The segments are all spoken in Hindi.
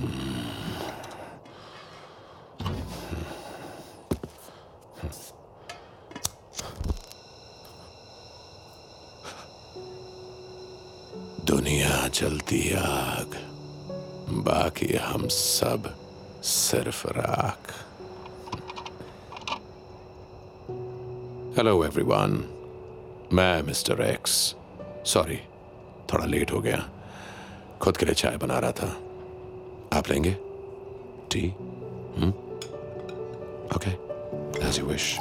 दुनिया जलती आग। बाकी हम सब सिर्फ़ राख। हेलो एवरीवन मैं मिस्टर एक्स। सॉरी थोड़ा लेट हो गया। खुद के लिए चाय बना रहा था। आप लेंगे? Tea? Okay as you wish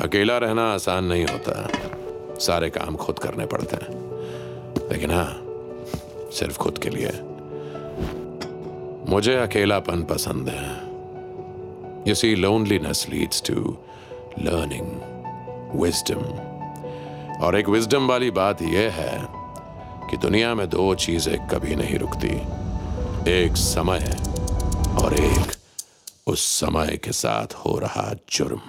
अकेला रहना आसान नहीं होता। सारे काम खुद करने पड़ते हैं। लेकिन हाँ सिर्फ़ खुद के लिए। मुझे अकेलापन पसंद है। You see loneliness leads to learning wisdom और एक विजडम वाली बात यह है कि दुनिया में दो चीज़ें कभी नहीं रुकती। एक समय और एक उस समय के साथ हो रहा जुर्म।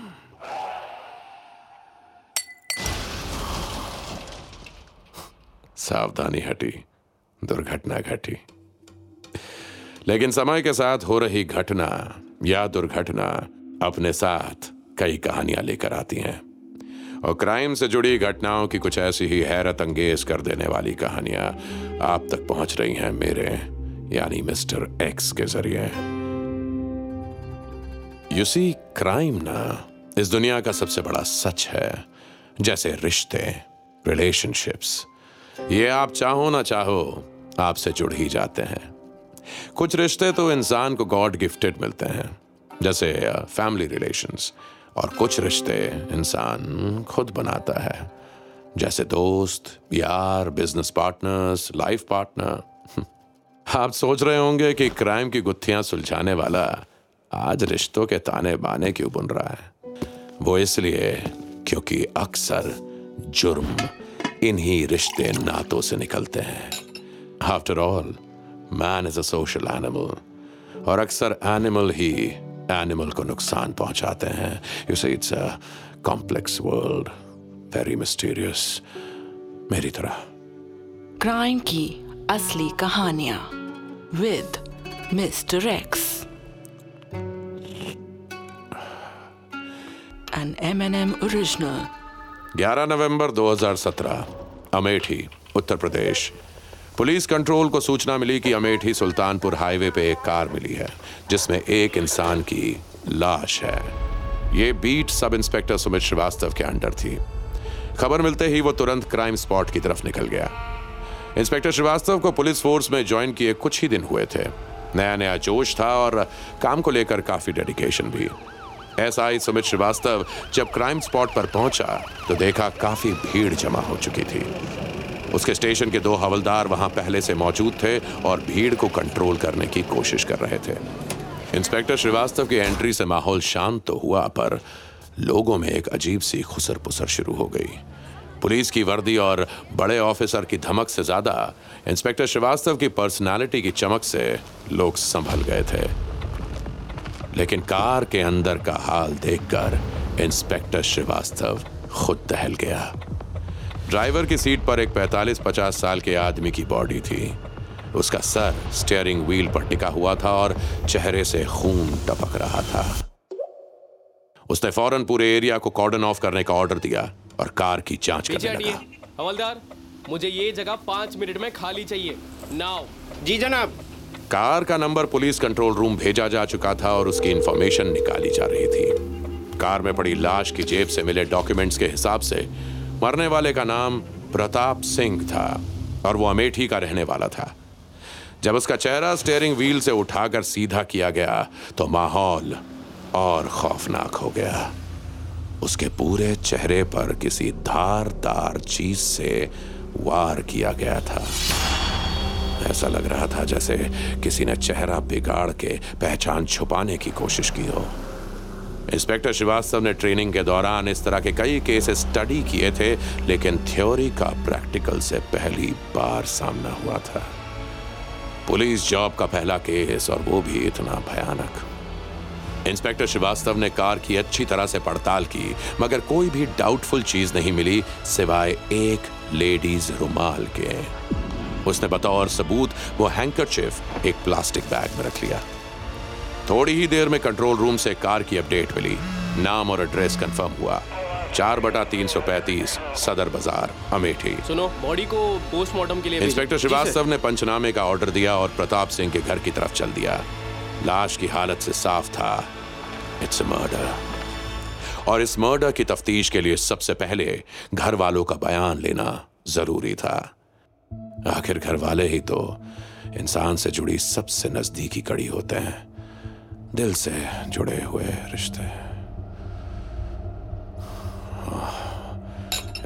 सावधानी हटी, दुर्घटना घटी। लेकिन समय के साथ हो रही घटना या दुर्घटना अपने साथ कई कहानियाँ लेकर आती हैं। और क्राइम से जुड़ी घटनाओं की कुछ ऐसी ही हैरत अंगेज कर देने वाली कहानियाँ आप तक पहुँच रही हैं मेरे, यानी मिस्टर एक्स के ज़रिए। यू सी क्राइम ना इस दुनिया का सबसे बड़ा सच है, जैसे रिश्ते रिलेशनशिप्स ये आप चाहो ना चाहो, आपसे जुड़ ही जाते हैं। कुछ रिश्ते तो इंसान को गॉड गिफ्टेड मिलते हैं, जैसे फैमिली रिलेशंस और कुछ रिश्ते इंसान खुद बनाता है। जैसे दोस्त, यार बिज़नेस पार्टनर्स लाइफ पार्टनर आप सोच रहे होंगे कि क्राइम की गुत्थियाँ सुलझाने वाला आज रिश्तों के ताने बाने क्यों बुन रहा है? वो इसलिए क्योंकि अक्सर जुर्म इन्हीं रिश्ते नातों से निकलते हैं। After all man is a social animal और अक्सर एनिमल ही एनिमल को नुकसान पहुंचाते हैं। You say it's a complex world very mysterious मेरी तरह। क्राइम की असली कहानियाँ with mister X N M N M original 11 नवंबर 2017 अमेठी उत्तर प्रदेश। पुलिस कंट्रोल को सूचना मिली कि अमेठी सुल्तानपुर हाईवे पे एक कार मिली है, जिसमें एक इंसान की लाश है। ये beat sub inspector Sumit Srivastava के अंडर थी। खबर मिलते ही वो तुरंत क्राइम स्पॉट की तरफ़ निकल गया। इंस्पेक्टर श्रीवास्तव को पुलिस फोर्स में ज्वाइन किए कुछ ही दिन हुए थे। नया नया जोश था और काम को लेकर काफ़ी डेडिकेशन भी। ऐसा ही सुमित श्रीवास्तव जब क्राइम स्पॉट पर पहुँचा तो देखा काफ़ी भीड़ जमा हो चुकी थी। उसके स्टेशन के दो हवलदार वहाँ पहले से मौजूद थे और भीड़ को कंट्रोल करने की कोशिश कर रहे थे। इंस्पेक्टर श्रीवास्तव की एंट्री से माहौल शांत तो हुआ, पर लोगों में एक अजीब सी खुसर पुसर शुरू हो गई। पुलिस की वर्दी और बड़े ऑफिसर की धमक से ज़्यादा इंस्पेक्टर श्रीवास्तव की पर्सनालिटी की चमक से लोग संभल गए थे। लेकिन कार के अंदर का हाल देखकर इंस्पेक्टर श्रीवास्तव खुद दहल गया। ड्राइवर की सीट पर एक 45-50 साल के आदमी की बॉडी थी। उसका सर स्टीयरिंग व्हील पर टिका हुआ था और चेहरे से खून टपक रहा था। उसने फ़ौरन पूरे एरिया को कॉर्डन ऑफ़ करने का ऑर्डर दिया और कार की जाँच करने लगा। हवलदार मुझे ये जगह पाँच मिनट में खाली चाहिए। नाउ। जी जनाब। कार का नंबर पुलिस कंट्रोल रूम भेजा जा चुका था और उसकी इंफॉर्मेशन निकाली जा रही थी। कार में पड़ी लाश की जेब से मिले डॉक्यूमेंट्स के हिसाब से मरने वाले का नाम प्रताप सिंह था और वो अमेठी का रहने वाला था। जब उसका चेहरा स्टेयरिंग व्हील से उठाकर सीधा किया गया तो माहौल और खौफनाक हो गया। उसके पूरे चेहरे पर किसी धारदार चीज़ से वार किया गया था। ऐसा लग रहा था जैसे किसी ने चेहरा बिगाड़ के पहचान छुपाने की कोशिश की हो। इंस्पेक्टर श्रीवास्तव ने ट्रेनिंग के दौरान इस तरह के कई केस स्टडी किए थे, लेकिन थ्योरी का प्रैक्टिकल से पहली बार सामना हुआ था। पुलिस जॉब का पहला केस और वो भी इतना भयानक। इंस्पेक्टर श्रीवास्तव ने कार की अच्छी तरह से पड़ताल की, मगर कोई भी डाउटफुल चीज़ नहीं मिली, सिवाय एक लेडीज़ रुमाल के। उसने बतौर सबूत, वो हैंकरचिफ एक प्लास्टिक बैग में रख लिया। थोड़ी ही देर में कंट्रोल रूम से कार की अपडेट मिली। नाम और एड्रेस कंफर्म हुआ। चार बटा तीन सौ पैंतीस सदर बाज़ार अमेठी। सुनो बॉडी को पोस्टमार्टम के लिए इंस्पेक्टर श्रीवास्तव ने पंचनामे का ऑर्डर दिया और प्रताप सिंह के घर की तरफ़ चल दिया। लाश की हालत से साफ़ था। इट्स मर्डर और इस मर्डर की तफ्तीश के लिए सबसे पहले घर वालों का बयान लेना ज़रूरी था। आखिर घर वाले ही तो इंसान से जुड़ी सबसे नजदीकी कड़ी होते हैं। दिल से जुड़े हुए रिश्ते।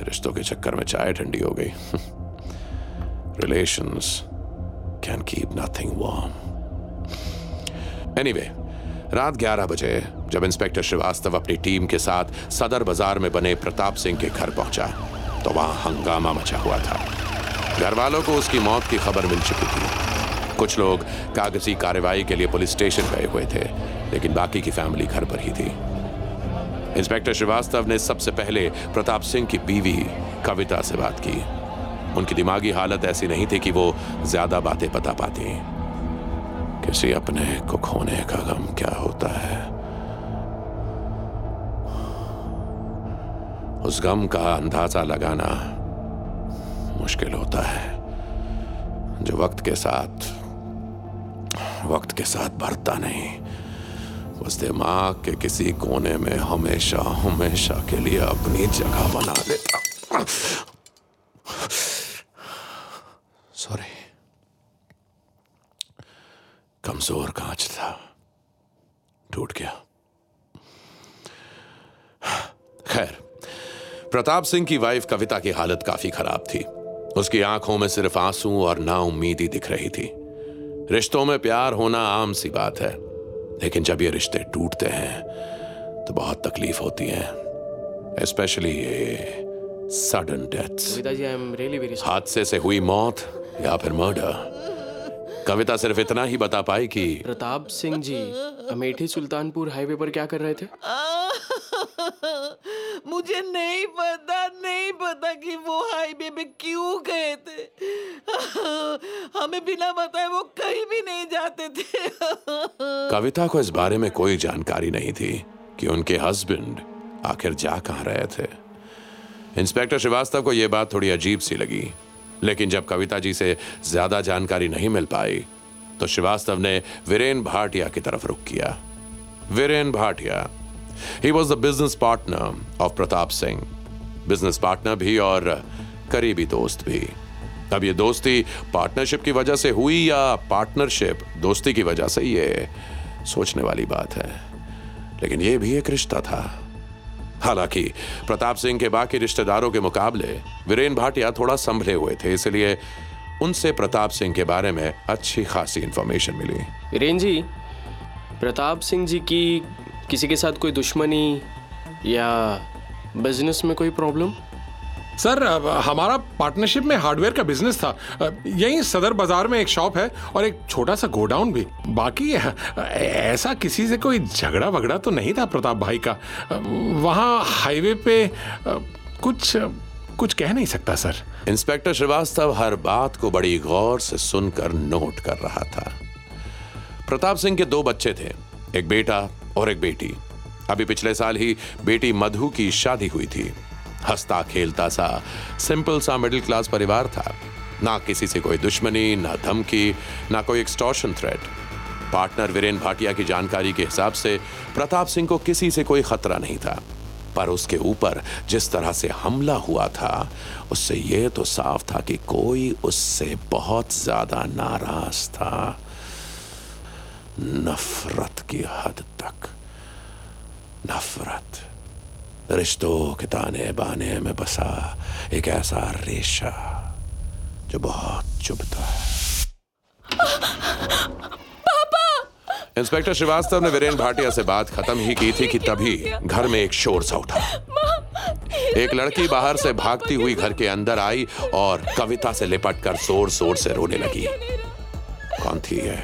रिश्तों के चक्कर में चाय ठंडी हो गई। Relations can keep nothing warm. Anyway, रात 11 बजे जब इंस्पेक्टर श्रीवास्तव अपनी टीम के साथ सदर बाज़ार में बने प्रताप सिंह के घर पहुँचा तो वहाँ हंगामा मचा हुआ था। घर वालों को उसकी मौत की खबर मिल चुकी थी। कुछ लोग कागज़ी कार्रवाई के लिए पुलिस स्टेशन गए हुए थे, लेकिन बाकी की फैमिली घर पर ही थी। इंस्पेक्टर श्रीवास्तव ने सबसे पहले प्रताप सिंह की बीवी कविता से बात की। उनकी दिमागी हालत ऐसी नहीं थी कि वो ज़्यादा बातें बता पाती। किसी अपने को खोने का गम क्या होता है? उस गम का अंदाज़ा लगाना मुश्किल होता है। जो वक्त के साथ वक्त के साथ बढ़ता नहीं। उस दिमाग के किसी कोने में हमेशा हमेशा के लिए अपनी जगह बना देता सॉरी कमज़ोर कांच था। टूट गया। खैर, प्रताप सिंह की वाइफ कविता की हालत काफ़ी खराब थी। उसकी आँखों में सिर्फ़ आँसू और ना नाउमीदी दिख रही थी। रिश्तों में प्यार होना आम सी बात है लेकिन जब ये रिश्ते टूटते हैं तो बहुत तकलीफ़ होती है स्पेशली ये सडन डेथ हादसे से हुई मौत या फिर मर्डर कविता सिर्फ़ इतना ही बता पाई कि प्रताप सिंह जी अमेठी सुल्तानपुर हाईवे पर क्या कर रहे थे? मुझे नहीं पता नहीं पता कि वो हाईवे पे क्यों गए थे। हमें बिना बताए वो कहीं भी नहीं जाते थे। कविता को इस बारे में कोई जानकारी नहीं थी कि उनके हस्बैंड आखिर जा कहाँ रहे थे। इंस्पेक्टर श्रीवास्तव को यह बात थोड़ी अजीब सी लगी, लेकिन जब कविता जी से ज़्यादा जानकारी नहीं मिल पाई तो श्रीवास्तव ने वीरेन भाटिया की तरफ़ रुख किया। Viren Bhatia he was the business partner of Pratap Singh business partner भी और करीबी दोस्त भी। अब ये दोस्ती पार्टनरशिप की वजह से हुई या पार्टनरशिप दोस्ती की वजह से, ये सोचने वाली बात है। लेकिन ये भी एक रिश्ता था। हालाँकि प्रताप सिंह के बाकी रिश्तेदारों के मुकाबले वीरेन भाटिया थोड़ा संभले हुए थे, इसलिए उनसे प्रताप सिंह के बारे में अच्छी खासी इंफॉर्मेशन मिली। वीरेन जी, प्रताप सिंह जी की किसी के साथ कोई दुश्मनी या बिज़नेस में कोई प्रॉब्लम सर हमारा पार्टनरशिप में हार्डवेयर का बिज़नेस था। यहीं सदर बाज़ार में एक शॉप है और एक छोटा सा गोडाउन भी। बाकी ऐसा किसी से कोई झगड़ा वगड़ा तो नहीं था प्रताप भाई का। वहाँ हाईवे पे कुछ कुछ कह नहीं सकता सर। इंस्पेक्टर श्रीवास्तव हर बात को बड़ी गौर से सुनकर नोट कर रहा था। प्रताप सिंह के दो बच्चे थे। एक बेटा और एक बेटी। अभी पिछले साल ही बेटी मधु की शादी हुई थी। हंसता, खेलता सा सिंपल सा मिडिल क्लास परिवार था। ना किसी से कोई दुश्मनी, ना धमकी, ना कोई extortion threat partner Viren Bhatia की जानकारी के हिसाब से प्रताप सिंह को किसी से कोई खतरा नहीं था। पर उसके ऊपर जिस तरह से हमला हुआ था, उससे यह तो साफ़ था कि कोई उससे बहुत ज़्यादा नाराज़ था। नफरत की हद तक नफरत रिश्तों के ताने बाने में बसा एक ऐसा रेशा जो बहुत चुभता है इंस्पेक्टर श्रीवास्तव ने वीरेन भाटिया से बात खत्म ही की थी कि तभी घर में एक शोर सा उठा एक लड़की बाहर से भागती हुई घर के अंदर आई और कविता से लिपट कर ज़ोर ज़ोर से रोने लगी कौन थी ये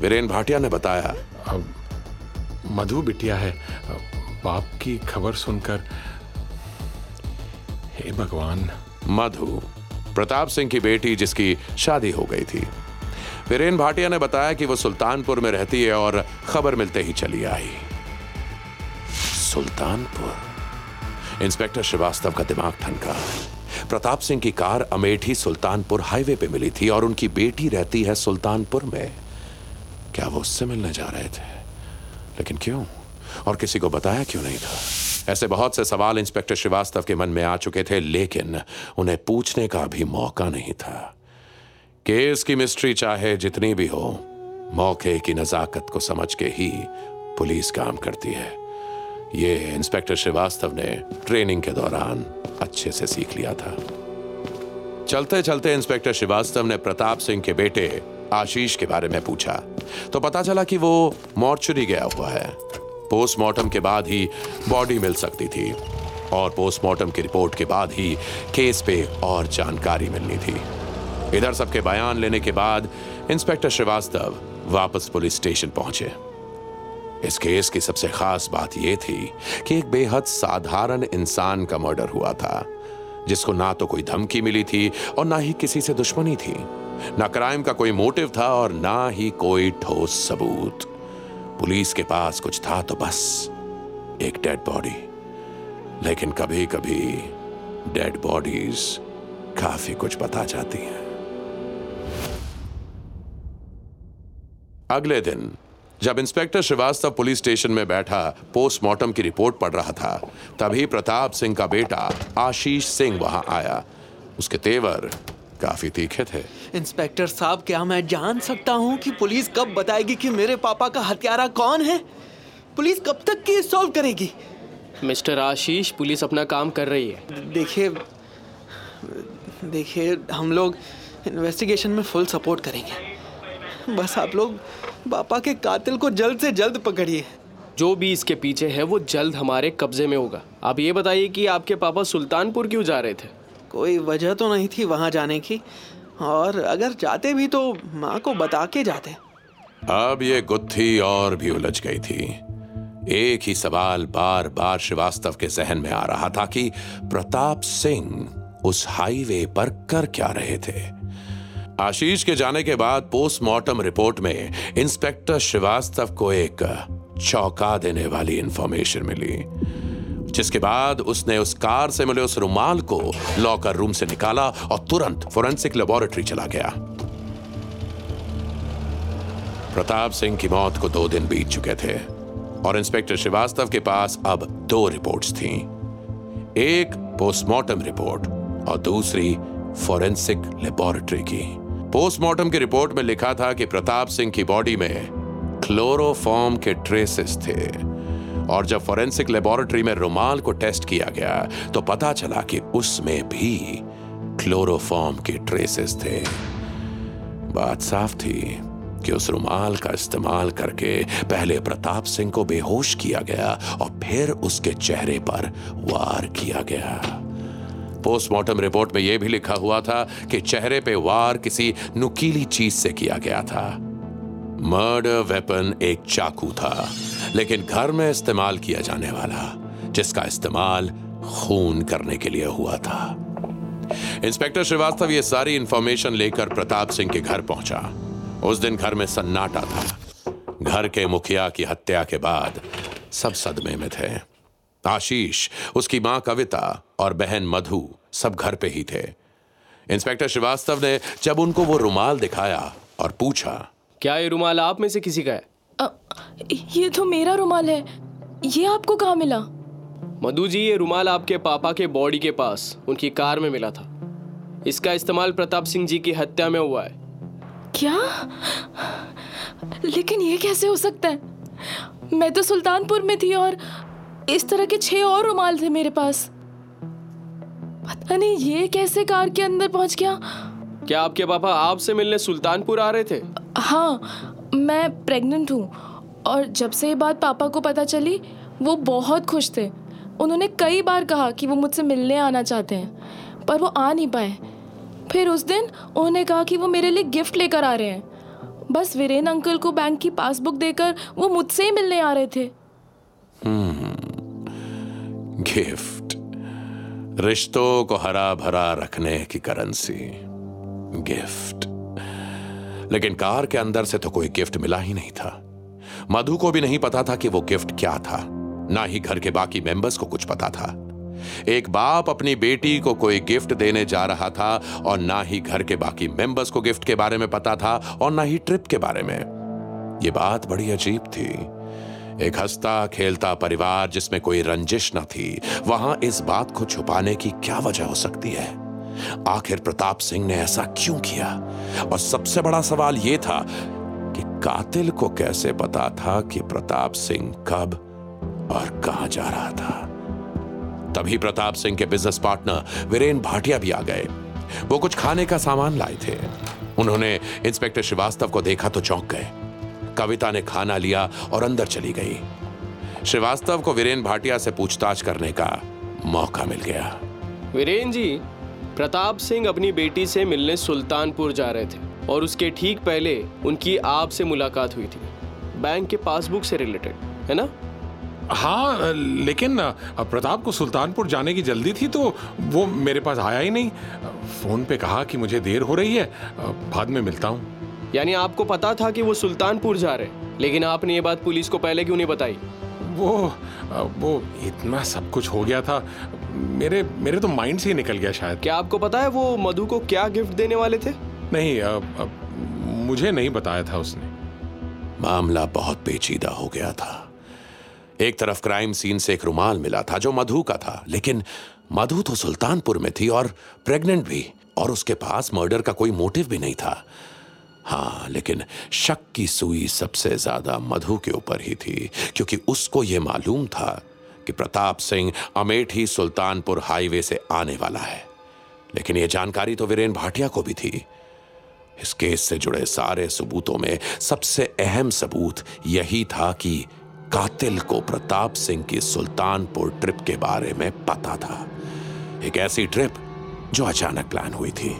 वीरेन भाटिया ने बताया मधु बिटिया है। बाप की खबर सुनकर, हे भगवान। मधु, प्रताप सिंह की बेटी जिसकी शादी हो गई थी। वीरेन भाटिया ने बताया कि वो सुल्तानपुर में रहती है और खबर मिलते ही चली आई। सुल्तानपुर? इंस्पेक्टर श्रीवास्तव का दिमाग ठनका। प्रताप सिंह की कार अमेठी सुल्तानपुर हाईवे पे मिली थी और उनकी बेटी रहती है सुल्तानपुर में। क्या वो उससे मिलने जा रहे थे? लेकिन क्यों? और किसी को बताया क्यों नहीं था? ऐसे बहुत से सवाल इंस्पेक्टर श्रीवास्तव के मन में आ चुके थे, लेकिन उन्हें पूछने का भी मौका नहीं था। केस की मिस्ट्री चाहे जितनी भी हो, मौके की नजाकत को समझ के ही पुलिस काम करती है। ये इंस्पेक्टर श्रीवास्तव ने ट्रेनिंग के दौरान अच्छे से सीख लिया था। चलते चलते इंस्पेक्टर श्रीवास्तव ने प्रताप सिंह के बेटे आशीष के बारे में पूछा तो पता चला कि वो मॉर्चरी गया हुआ है। पोस्टमार्टम के बाद ही बॉडी मिल सकती थी, और पोस्टमार्टम की रिपोर्ट के बाद ही केस पे और जानकारी मिलनी थी। इधर सबके बयान लेने के बाद इंस्पेक्टर श्रीवास्तव वापस पुलिस स्टेशन पहुँचे। इस केस की सबसे खास बात यह थी कि एक बेहद साधारण इंसान का मर्डर हुआ था, जिसको ना तो कोई धमकी मिली थी और ना ही किसी से दुश्मनी थी। ना क्राइम का कोई मोटिव था और ना ही कोई ठोस सबूत। पुलिस के पास कुछ था तो बस, एक डेड बॉडी लेकिन कभी कभी डेड बॉडीज काफ़ी कुछ बता जाती हैं। अगले दिन, जब इंस्पेक्टर श्रीवास्तव पुलिस स्टेशन में बैठा पोस्टमार्टम की रिपोर्ट पढ़ रहा था, तभी प्रताप सिंह का बेटा आशीष सिंह वहाँ आया। उसके तेवर काफ़ी तीखे थे। इंस्पेक्टर साहब क्या मैं जान सकता हूँ कि पुलिस कब बताएगी कि मेरे पापा का हत्यारा कौन है? पुलिस कब तक केस सॉल्व करेगी? मिस्टर आशीष पुलिस अपना काम कर रही है। देखिए देखिए हम लोग इन्वेस्टिगेशन में फुल सपोर्ट करेंगे। बस आप लोग पापा के कातिल को जल्द से जल्द पकड़िए। जो भी इसके पीछे है वो जल्द हमारे कब्जे में होगा। आप ये बताइए कि आपके पापा सुल्तानपुर क्यों जा रहे थे? कोई वजह तो नहीं थी वहाँ जाने की। और अगर जाते भी तो माँ को बता के जाते। अब ये गुत्थी और भी उलझ गई थी। एक ही सवाल बार बार श्रीवास्तव के जहन में आ रहा था कि प्रताप सिंह उस हाईवे पर कर क्या रहे थे। आशीष के जाने के बाद पोस्टमार्टम रिपोर्ट में इंस्पेक्टर श्रीवास्तव को एक चौंका देने वाली इंफॉर्मेशन मिली। जिसके बाद उसने उस कार से मिले उस रुमाल को लॉकर रूम से निकाला और तुरंत फोरेंसिक लेबोरेटरी चला गया। प्रताप सिंह की मौत को दो दिन बीत चुके थे और इंस्पेक्टर श्रीवास्तव के पास अब दो रिपोर्ट्स थीं। एक पोस्टमार्टम रिपोर्ट और दूसरी फोरेंसिक लेबोरेटरी की। पोस्टमार्टम की रिपोर्ट में लिखा था कि प्रताप सिंह की बॉडी में क्लोरोफॉर्म के ट्रेसेस थे। और जब फोरेंसिक लेबोरेटरी में रुमाल को टेस्ट किया गया तो पता चला कि उसमें भी क्लोरोफॉर्म के ट्रेसेस थे। बात साफ़ थी कि उस रुमाल का इस्तेमाल करके पहले प्रताप सिंह को बेहोश किया गया और फिर उसके चेहरे पर वार किया गया। पोस्टमार्टम रिपोर्ट में यह भी लिखा हुआ था कि चेहरे पे वार किसी नुकीली चीज़ से किया गया था। मर्डर वेपन एक चाकू था, लेकिन घर में इस्तेमाल किया जाने वाला, जिसका इस्तेमाल खून करने के लिए हुआ था। इंस्पेक्टर श्रीवास्तव ये सारी इंफॉर्मेशन लेकर प्रताप सिंह के घर पहुँचा। उस दिन घर में सन्नाटा था। घर के मुखिया की हत्या के बाद सब सदमे में थे। आशीष, उसकी माँ कविता और बहन मधु सब घर पे ही थे। इंस्पेक्टर श्रीवास्तव ने जब उनको वो रुमाल दिखाया और पूछा क्या ये रुमाल आप में से किसी का है? अ, ये तो मेरा रुमाल है। ये आपको कहाँ मिला? मधु जी ये रुमाल आपके पापा के बॉडी के पास उनकी कार में मिला था। इसका इस्तेमाल प्रताप सिंह जी की हत्या में हुआ है। क्या? लेकिन ये कैसे हो सकता है? मैं तो सुल्तानपुर में थी और इस तरह के छह और रुमाल थे मेरे पास। पता नहीं ये कैसे कार के अंदर पहुँच गया। क्या आपके पापा आपसे मिलने सुल्तानपुर आ रहे थे? हाँ मैं प्रेग्नेंट हूँ और जब से ये बात पापा को पता चली वो बहुत खुश थे। उन्होंने कई बार कहा कि वो मुझसे मिलने आना चाहते हैं पर वो आ नहीं पाए। फिर उस दिन उन्होंने कहा कि वो मेरे लिए गिफ्ट लेकर आ रहे हैं। बस वीरेन अंकल को बैंक की पासबुक देकर वो मुझसे ही मिलने आ रहे थे। गिफ्ट रिश्तों को हरा भरा रखने की करेंसी गिफ्ट लेकिन कार के अंदर से तो कोई गिफ्ट मिला ही नहीं था। मधु को भी नहीं पता था कि वो गिफ्ट क्या था। ना ही घर के बाकी मेंबर्स को कुछ पता था। एक बाप अपनी बेटी को कोई गिफ्ट देने जा रहा था और ना ही घर के बाकी मेंबर्स को गिफ्ट के बारे में पता था और ना ही ट्रिप के बारे में। यह बात बड़ी अजीब थी। एक हंसता, खेलता परिवार जिसमें कोई रंजिश न थी, वहाँ इस बात को छुपाने की क्या वजह हो सकती है? आखिर प्रताप सिंह ने ऐसा क्यों किया? और सबसे बड़ा सवाल यह था कि कातिल को कैसे पता था कि प्रताप सिंह कब और कहा जा रहा था? तभी प्रताप सिंह के बिज़नेस पार्टनर वीरेन भाटिया भी आ गए। वो कुछ खाने का सामान लाए थे। उन्होंने इंस्पेक्टर श्रीवास्तव को देखा तो चौंक गए। कविता ने खाना लिया और अंदर चली गई। श्रीवास्तव को वीरेन भाटिया से पूछताछ करने का मौका मिल गया। वीरेन जी प्रताप सिंह अपनी बेटी से मिलने सुल्तानपुर जा रहे थे और उसके ठीक पहले उनकी आपसे मुलाकात हुई थी। बैंक के पासबुक से रिलेटेड है ना? हाँ लेकिन प्रताप को सुल्तानपुर जाने की जल्दी थी तो वो मेरे पास आया ही नहीं। फ़ोन पे कहा कि मुझे देर हो रही है बाद में मिलता हूँ। यानी आपको पता था कि वो सुल्तानपुर जा रहे लेकिन आपने ये बात पुलिस को पहले क्यों नहीं बताई? वो वो इतना सब कुछ हो गया था मेरे मेरे तो माइंड से ही निकल गया शायद। क्या आपको पता है वो मधु को क्या गिफ्ट देने वाले थे? नहीं आ, आ, मुझे नहीं बताया था उसने। मामला बहुत पेचीदा हो गया था। एक तरफ़ क्राइम सीन से एक रुमाल मिला था जो मधु का था लेकिन मधु तो सुल्तानपुर में थी और प्रेग्नेंट भी और उसके पास मर्डर का कोई मोटिव भी नहीं था। हाँ लेकिन शक की सुई सबसे ज़्यादा मधु के ऊपर ही थी क्योंकि उसको यह मालूम था कि प्रताप सिंह अमेठी सुल्तानपुर हाईवे से आने वाला है। लेकिन यह जानकारी तो वीरेन भाटिया को भी थी। इस केस से जुड़े सारे सबूतों में सबसे अहम सबूत यही था कि कातिल को प्रताप सिंह की सुल्तानपुर ट्रिप के बारे में पता था। एक ऐसी ट्रिप जो अचानक प्लान हुई थी।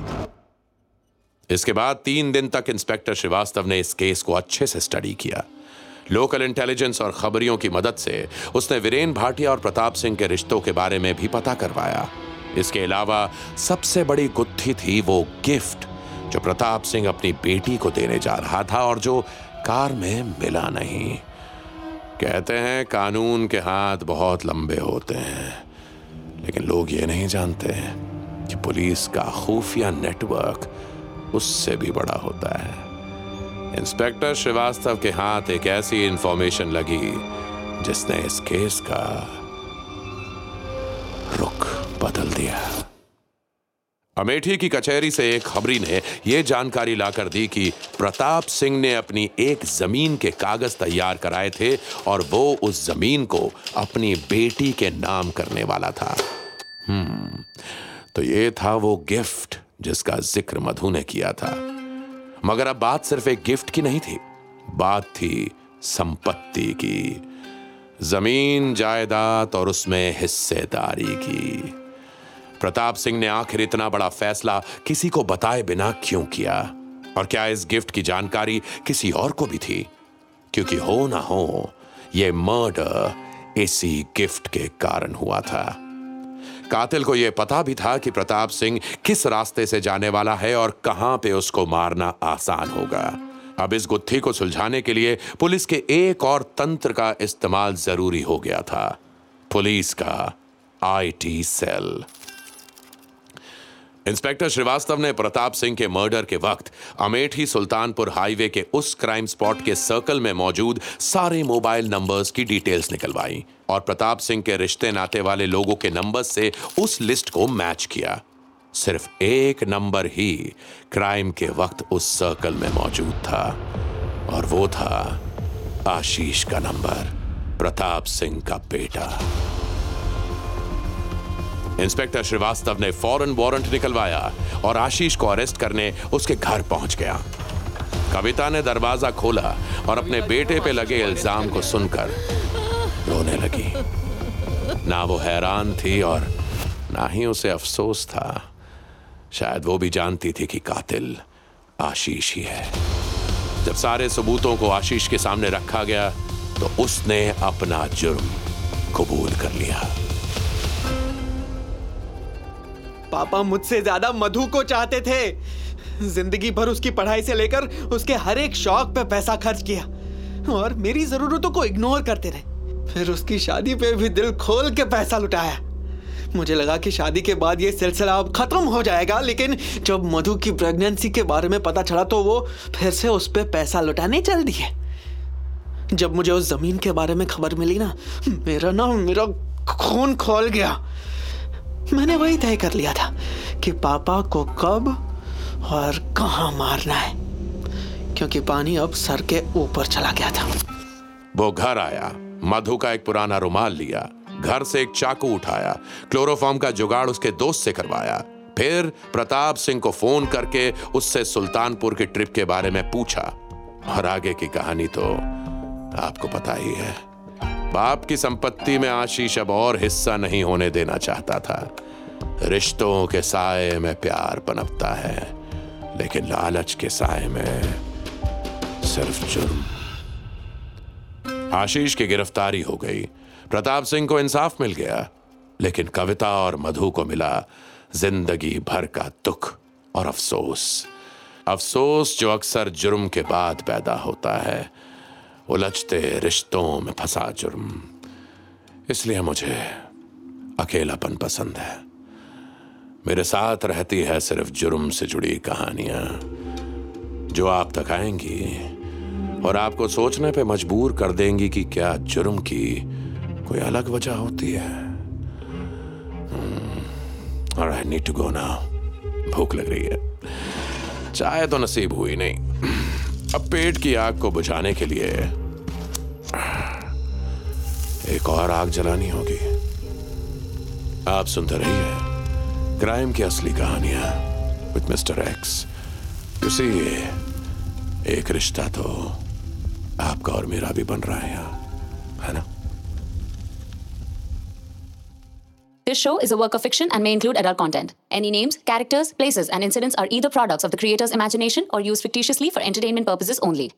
इसके बाद तीन दिन तक इंस्पेक्टर श्रीवास्तव ने इस केस को अच्छे से स्टडी किया। लोकल इंटेलिजेंस और खबरियों की मदद से उसने वीरेन भाटिया और प्रताप सिंह के रिश्तों के बारे में भी पता करवाया। इसके अलावा सबसे बड़ी गुत्थी थी वो गिफ्ट, जो प्रताप सिंह अपनी बेटी को देने जा रहा था और जो कार में मिला नहीं। कहते हैं कानून के हाथ बहुत लंबे होते हैं, लेकिन लोग ये नहीं जानते कि पुलिस का खुफिया नेटवर्क उससे भी बड़ा होता है। इंस्पेक्टर श्रीवास्तव के हाथ एक ऐसी इंफॉर्मेशन लगी, जिसने इस केस का रुख बदल दिया। अमेठी की कचहरी से एक खबरी ने यह जानकारी लाकर दी कि प्रताप सिंह ने अपनी एक ज़मीन के कागज़ तैयार कराए थे और वो उस ज़मीन को अपनी बेटी के नाम करने वाला था। हम्म तो ये था वो गिफ्ट जिसका ज़िक्र मधु ने किया था। मगर अब बात सिर्फ़ एक गिफ्ट की नहीं थी। बात थी संपत्ति की। ज़मीन, जायदाद और उसमें हिस्सेदारी की। प्रताप सिंह ने आखिर इतना बड़ा फैसला किसी को बताए बिना क्यों किया? और क्या इस गिफ्ट की जानकारी किसी और को भी थी? क्योंकि हो ना हो यह मर्डर इसी गिफ्ट के कारण हुआ था। कातिल को यह पता भी था कि प्रताप सिंह किस रास्ते से जाने वाला है और कहाँ पे उसको मारना आसान होगा। अब इस गुत्थी को सुलझाने के लिए पुलिस के एक और तंत्र का इस्तेमाल ज़रूरी हो गया था। पुलिस का आईटी सेल। इंस्पेक्टर श्रीवास्तव ने प्रताप सिंह के मर्डर के वक्त अमेठी सुल्तानपुर हाईवे के उस क्राइम स्पॉट के सर्कल में मौजूद सारे मोबाइल नंबर्स की डिटेल्स निकलवाई और प्रताप सिंह के रिश्ते नाते वाले लोगों के नंबर से उस लिस्ट को मैच किया। सिर्फ़ एक नंबर ही क्राइम के वक्त उस सर्कल में मौजूद था और वो था आशीष का नंबर, प्रताप सिंह का बेटा। इंस्पेक्टर श्रीवास्तव ने फ़ौरन वारंट निकलवाया और आशीष को अरेस्ट करने उसके घर पहुँच गया। कविता ने दरवाज़ा खोला और अपने बेटे पे लगे इल्ज़ाम को सुनकर रोने लगी। ना वो हैरान थी और ना ही उसे अफसोस था। शायद वो भी जानती थी कि कातिल आशीष ही है। जब सारे सबूतों को आशीष के सामने रखा गया तो उसने अपना जुर्म कबूल कर लिया। पापा मुझसे ज़्यादा मधु को चाहते थे। ज़िंदगी भर उसकी पढ़ाई से लेकर उसके हर एक शौक पे पैसा खर्च किया। और मेरी जरूरतों को इग्नोर करते रहे। फिर उसकी शादी पे भी दिल खोल के पैसा लुटाया। मुझे लगा कि शादी के बाद ये सिलसिला अब खत्म हो जाएगा, लेकिन जब मधु की प्रेगनेंसी के बारे में पता चला तो वो फिर से उस पर पैसा लुटाने चल दिए। जब मुझे उस ज़मीन के बारे में खबर मिली ना, मेरा ना, मेरा खून खोल गया। मैंने वही तय कर लिया था कि पापा को कब और कहाँ मारना है, क्योंकि पानी अब सर के ऊपर चला गया था। वो घर आया, मधु का एक पुराना रुमाल लिया, घर से एक चाकू उठाया, क्लोरोफॉर्म का जुगाड़ उसके दोस्त से करवाया। फिर प्रताप सिंह को फ़ोन करके उससे सुल्तानपुर की ट्रिप के बारे में पूछा। और आगे की कहानी तो आपको पता ही है। बाप की संपत्ति में आशीष अब और हिस्सा नहीं होने देना चाहता था। रिश्तों के साय में प्यार पनपता है, लेकिन लालच के साय में सिर्फ़ जुर्म। आशीष की गिरफ्तारी हो गई। प्रताप सिंह को इंसाफ मिल गया, लेकिन कविता और मधु को मिला ज़िंदगी भर का दुख और अफसोस। अफसोस जो अक्सर जुर्म के बाद पैदा होता है। उलझते रिश्तों में फंसा जुर्म। इसलिए मुझे अकेलापन पसंद है। मेरे साथ रहती है सिर्फ़ जुर्म से जुड़ी कहानियाँ, जो आप तक आएँगी और आपको सोचने पे मजबूर कर देंगी कि क्या जुर्म की कोई अलग वजह होती है। और I need to go now भूख लग रही है। चाय तो नसीब हुई नहीं। अब पेट की आग को बुझाने के लिए एक और आग जलानी होगी आप सुनते रहिए क्राइम की असली कहानियाँ with mister X you see एक रिश्ता तो आपका और मेरा भी बन रहा है यहाँ है ना This show is a work of fiction and may include adult content. Any names, characters, places, and incidents are either products of the creator's imagination or used fictitiously for entertainment purposes only.